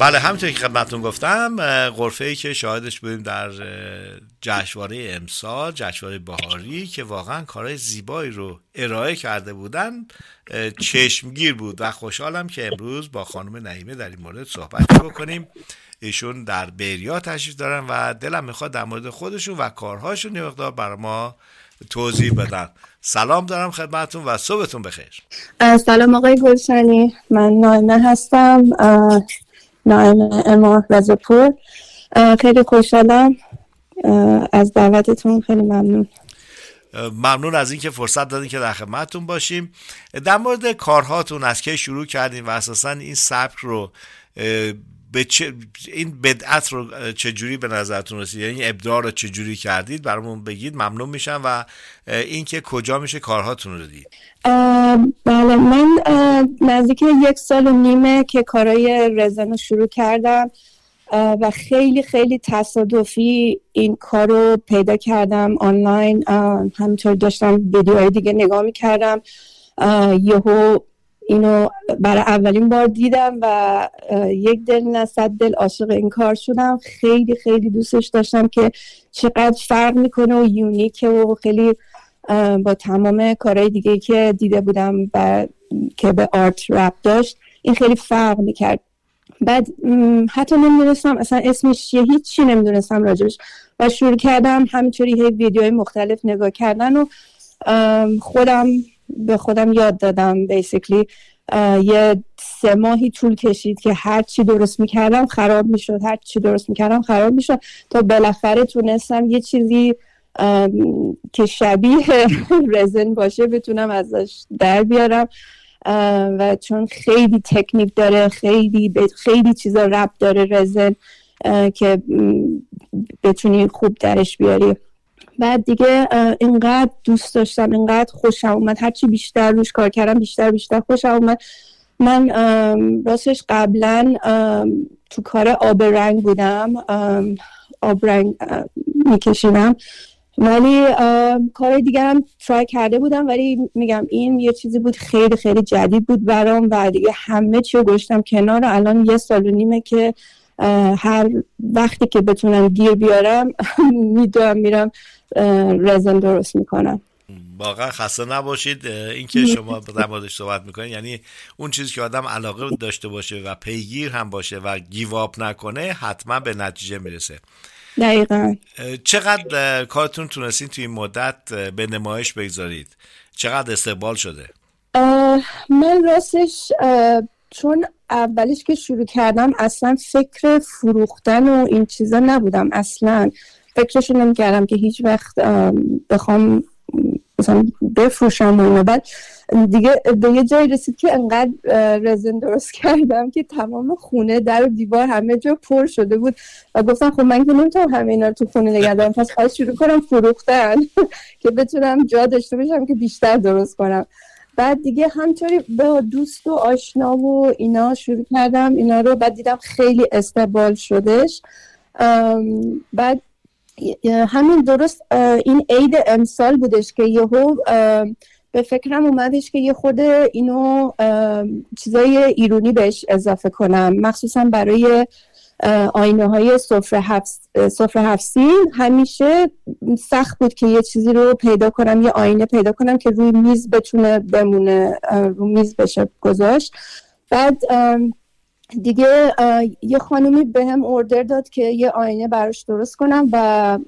بله همونطور که خدمتتون گفتم غرفه ای که شاهدش بودیم در جشنواره امسال جشنواره بهاری که واقعا کارهای زیبایی رو ارائه کرده بودن چشمگیر بود و خوشحالم که امروز با خانم نعیمه در این مورد صحبت بکنیم. ایشون در بریا تشریف دارن و دلم می‌خواد در مورد خودشون و کارهاشون یه مقدار برای ما توضیح بدن. سلام دارم خدمتتون و صبحتون بخیر. سلام آقای گلشنی. من نایمه هستم. نایم اما رزپور خیلی خوشحالم. از دعوتتون خیلی ممنون. ممنون از اینکه فرصت دادین که در خدمتتون باشیم. در مورد کارهاتون از که شروع کردین و اساسا این سبک رو به چه این بدعت رو چجوری به نظرتون رسید؟ یعنی ابداع رو چجوری کردید؟ برامون بگید ممنون میشم. و اینکه کجا میشه کارهاتون رو دید؟ بله من نزدیک یک سال و نیمه که کارهای رزن رو شروع کردم و خیلی خیلی تصادفی این کار رو پیدا کردم آنلاین. همینطور داشتم ویدیوهای دیگه نگاه می‌کردم. یهو اینو برای اولین بار دیدم و یک دل نه صد دل عاشق این کار شدم. خیلی خیلی دوستش داشتم که چقدر فرق می‌کنه و یونیکه و خیلی با تمام کارهای دیگه که دیده بودم و که به آرت رپ داشت این خیلی فرق می‌کرد. بعد حتی نمی‌دونستم اصلا اسمش چیه؟ هیچی نمی‌دونستم راجبش. و شروع کردم همینطوری هی ویدیوهای مختلف نگاه کردن و خودم به خودم یاد دادم. بیسیکلی یه سه ماهی طول کشید که هر چی درست می‌کردم خراب می‌شد. هر چی درست می‌کردم خراب می‌شد. تا بالاخره تونستم یه چیزی که شبیه رزن باشه بتونم ازش در بیارم. و چون خیلی تکنیک داره خیلی خیلی چیزا رب داره رزن که بتونی خوب درش بیاری. بعد دیگه اینقدر دوست داشتم اینقدر خوشم اومد. هرچی بیشتر روش کار کردم بیشتر بیشتر خوشم اومد. من راستش قبلا تو کار آب رنگ بودم. آب رنگ میکشیدم. ولی کار دیگه هم ترای کرده بودم ولی میگم این یه چیزی بود خیلی خیلی جدید بود برام و دیگه همه چی رو گشتم کنار الان یه سال و نیمه که هر وقتی که بتونم گیر بیارم می‌دونم میرم رزن درست می‌کنم. واقعا خسته نباشید. اینکه شما در موردش صحبت می‌کنید یعنی اون چیزی که آدم علاقه داشته باشه و پیگیر هم باشه و گیواب نکنه حتما به نتیجه می‌رسه. دقیقا. چقدر کارتون تونستین توی این مدت به نمایش بگذارید؟ چقدر استقبال شده؟ من راستش چون اولش که شروع کردم اصلا فکر فروختن و این چیزا نبودم اصلا. فکرشو نمی‌کردم که هیچ وقت بخوام مثلا بفروشم و بعد دیگه به یه جایی رسید که انقدر رزن درست کردم که تمام خونه در و دیوار همه جا پر شده بود. و گفتم خب من که نمی‌تونم همه اینا رو تو خونه نگه دارم. پس خواهد شروع کنم فروختن که بتونم جا داشته باشم که بیشتر درست کنم. بعد دیگه همطوری به دوست و آشنا و اینا شروع کردم. اینا رو بعد دیدم خیلی استقبال شدش. بعد همین درست این عید امسال بودش که یهو به فکرم اومدش که یه خود اینو چیزای ایرونی بهش اضافه کنم. مخصوصا برای آینه های صفر هفسین همیشه سخت بود که یه چیزی رو پیدا کنم یه آینه پیدا کنم که روی میز بتونه بمونه رو میز بشه گذاشت. بعد دیگه یه خانومی به هم اوردر داد که یه آینه براش درست کنم و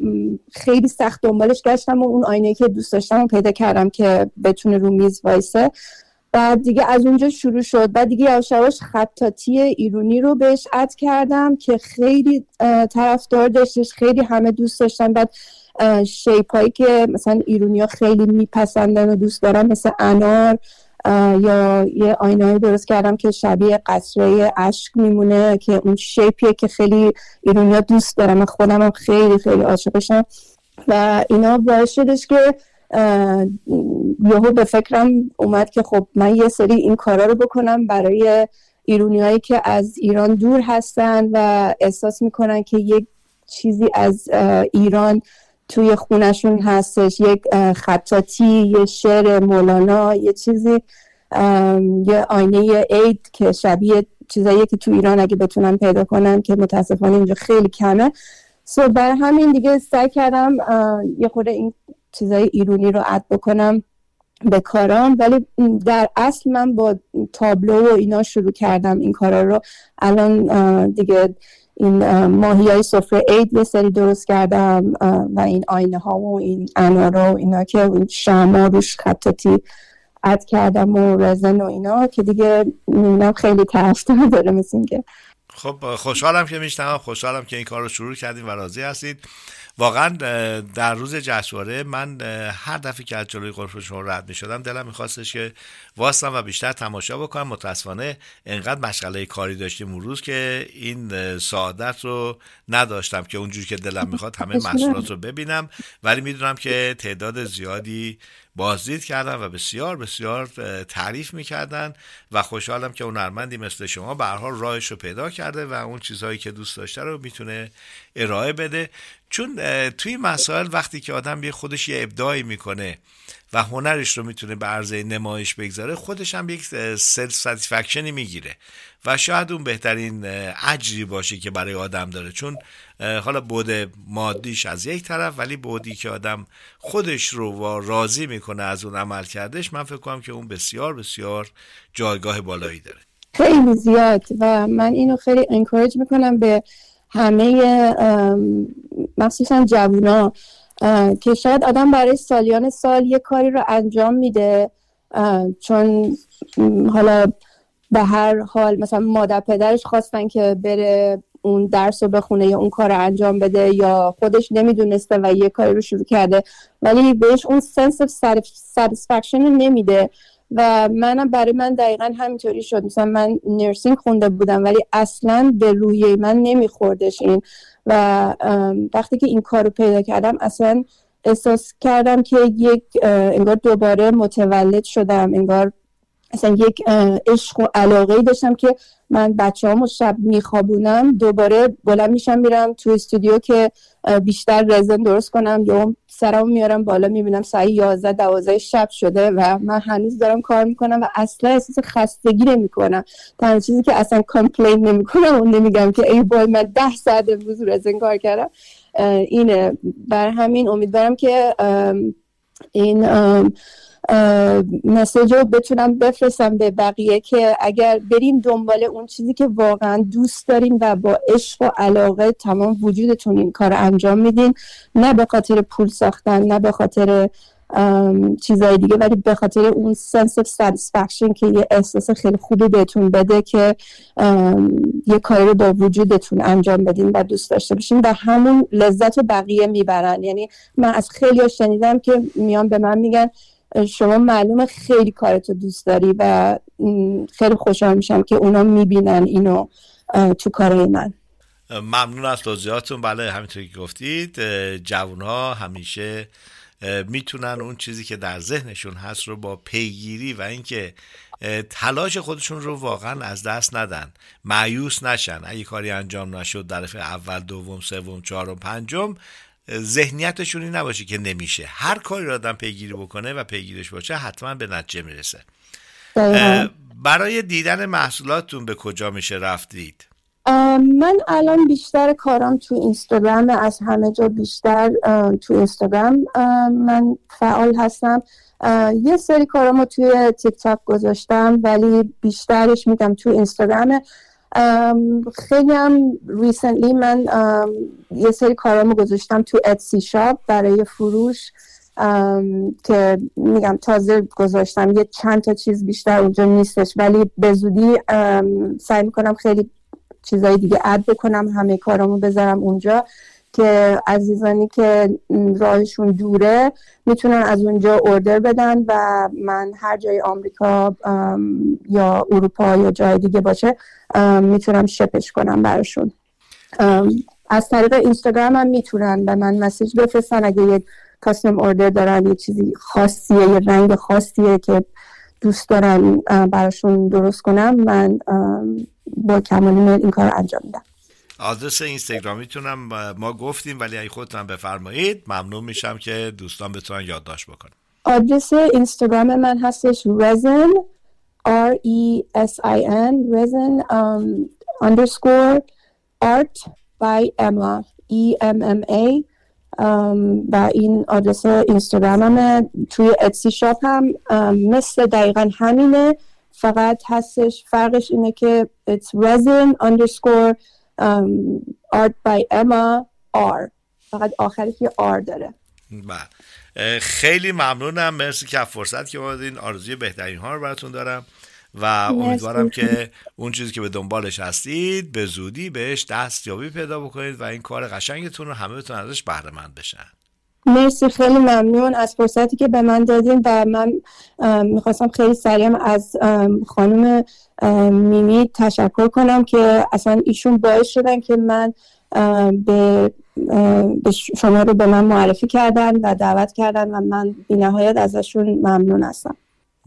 خیلی سخت دنبالش گشتم و اون آینه که دوست داشتم پیدا کردم که بتونه رو میز وایسه. بعد دیگه از اونجا شروع شد. بعد دیگه یواش خطاتی ایرونی رو بهش اد کردم که خیلی طرفدار داشتش خیلی همه دوست داشتن. بعد شیپ هایی که مثلا ایرونی ها خیلی میپسندن و دوست دارن مثل انار یا یه آینه درست کردم که شبیه قصره اشک میمونه که اون شیپیه که خیلی ایرونیا دوست دارم خودم هم خیلی خیلی عاشقشم و اینا باعث شدش که یهو به فکرم اومد که خب من یه سری این کارا رو بکنم برای ایرونی هایی که از ایران دور هستن و احساس می‌کنن که یک چیزی از ایران توی خونشون هستش یک خطاطی یه شعر مولانا یه چیزی یه آینه عید که شبیه چیزایی که تو ایران اگه بتونن پیدا کنن که متاسفانه اینجا خیلی کمه. سو بر همین دیگه سعی کردم یه خورده این چیزای ایرونی رو عد بکنم به کارام. ولی در اصل من با تابلو و اینا شروع کردم این کارا رو. الان دیگه این ماهی های سفره عید یه سری درست کردم و این آینه ها و این انارا و اینا که شما روش خطاتی اد کردم و رزن و اینا که دیگه می‌بینم خیلی طرفدار داره مثل که خب خوشحالم که میشتم خوشحالم که این کار رو شروع کردیم و راضی هستید. واقعا در روز جشنواره من هر دفعه که از جلوی غرف شما رد می شدم دلم میخواستش که واسم و بیشتر تماشا بکنم. متاسفانه انقدر مشغله کاری داشتیم اون روز که این سعادت رو نداشتم که اونجوری که دلم می‌خواد همه محصولات رو ببینم. ولی می‌دونم که تعداد زیادی بازدید کردن و بسیار بسیار تعریف می‌کردن و خوشحالم که هنرمندی مثل شما به راهش رو پیدا کرده و اون چیزهایی که دوست داشته رو می‌تونه ارائه بده. چون توی مسائل وقتی که آدم یه خودش یه ابداعی می‌کنه و هنرش رو می‌تونه به عرضه نمایش بگذاره خودش هم یک self-satisfaction ی می‌گیره. و شاید اون بهترین اجری باشه که برای آدم داره. چون حالا بود مادیش از یک طرف ولی بودی که آدم خودش رو راضی می‌کنه از اون عمل کردش من فکر کنم که اون بسیار بسیار جایگاه بالایی داره. خیلی زیاد. و من اینو خیلی انکورج می‌کنم به همه مخصوصا جوونا. که شاید آدم برای سالیان سال یه کاری رو انجام میده چون حالا به هر حال مثلا مادر پدرش خواستن که بره اون درس رو بخونه یا اون کار رو انجام بده یا خودش نمی‌دونسته و یه کاری رو شروع کرده ولی بهش اون سنس of satisfaction نمیده. و منم برای من دقیقا همینطوری شد. مثلا من نرسینگ خونده بودم ولی اصلا به روی من نمیخوردش این. و وقتی که این کار رو پیدا کردم اصلا احساس کردم که یک انگار دوباره متولد شدم. انگار اصلا یک عشق و علاقه داشتم که من بچه همو شب میخوابونم دوباره بلند میشم میرم تو استودیو که بیشتر رزن درست کنم یا سرم میارم بالا می‌بینم ساعت 11 12 شب شده و من هنوز دارم کار می‌کنم و اصلا احساس خستگی نمی‌کنم. تنها چیزی که اصلا کامپلین نمی‌کنم اون نمیگم که ای بای من 10 ساعت امروز رزن کار کردم اینه. بر همین امیدوارم که این مسیج رو بتونم بفرستم به بقیه که اگر بریم دنبال اون چیزی که واقعا دوست داریم و با عشق و علاقه تمام وجودتون این کار انجام میدین نه به خاطر پول ساختن نه به خاطر چیزهای دیگه ولی به خاطر اون سنس of satisfaction که یه احساس خیلی خوبی بهتون بده که یه کاری رو با وجودتون انجام بدین و دوست داشته باشین و همون لذت بقیه می‌برن. یعنی من از خیلی شنیدم که میان به من میگن شما معلومه خیلی کارتو دوست داری و خیلی خوشحال میشم که اونا می‌بینن اینو تو کارهای من. ممنون از توضیحاتون بله همینطوری که گفتید جوان ها همیشه می‌تونن اون چیزی که در ذهنشون هست رو با پیگیری و اینکه تلاش خودشون رو واقعا از دست ندن. معیوس نشن. اگه کاری انجام نشد در اول دوم سوم چهارم پنجم ذهنیتشون این نباشه که نمیشه. هر کاری رو آدم پیگیری بکنه و پیگیرش باشه حتما به نتیجه می‌رسه. برای دیدن محصولاتتون به کجا میشه رفتید؟ من الان بیشتر کارم تو اینستاگرام از همه جا بیشتر تو اینستاگرام. من فعال هستم. یه سری کارامو توی تیک تاک گذاشتم ولی بیشترش میگم تو اینستاگرامه. خیلی هم ریسنتلی من یه سری کارامو گذاشتم تو اتسی شاپ برای فروش که میگم تازه گذاشتم. یه چند تا چیز بیشتر اونجا نیستش ولی به زودی سعی می‌کنم خیلی چیزای دیگه اد بکنم همه کارامو بذارم اونجا. که عزیزانی که راهشون دوره می‌تونن از اونجا اوردر بدن و من هر جای آمریکا یا اروپا یا جای دیگه باشه می‌تونم شپش کنم براشون. از طریق اینستاگرام هم می‌تونن به من مسیج بفرستن. اگه یه کاستم اوردر دارن یه چیزی خاصیه یه رنگ خاصیه که دوست دارن براشون درست کنم من با کمال این کار انجام میدم. آدرس اینستاگرامیتونم ما گفتیم ولی اگه خودتون بفرمایید ممنون میشم که دوستان بتونن یادداشت بکنن. آدرس اینستاگرام من هستش رزن R E S I N resin um, underscore art by Emma E M M A um, و این آدرس اینستاگرام همه. توی اتسی شاپ هم مثل دقیقا همینه. فقط هستش فرقش اینه که it's resin underscore um, art by Emma R فقط آخرش یه R داره. بله. خیلی ممنونم. مرسی که فرصت که این آرزوی بهترین ها رو براتون دارم. و امیدوارم که اون چیزی که به دنبالش هستید به زودی بهش دستیابی پیدا بکنید و این کار قشنگتون رو همه بتون ازش بهره مند بشن. مرسی خیلی ممنون. از فرصتی که به من دادین و من می‌خواستم خیلی سریع از خانم میمی تشکر کنم که اصلا ایشون باعث شدن که من به شما رو به من معرفی کردن و دعوت کردن و من بی نهایت ازشون ممنون هستم.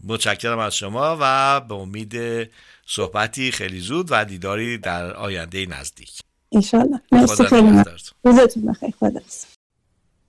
متشکرم از شما و به امید صحبتی خیلی زود و دیداری در آینده نزدیک. انشالله مرسی خیلی روزتون بخیر. خدا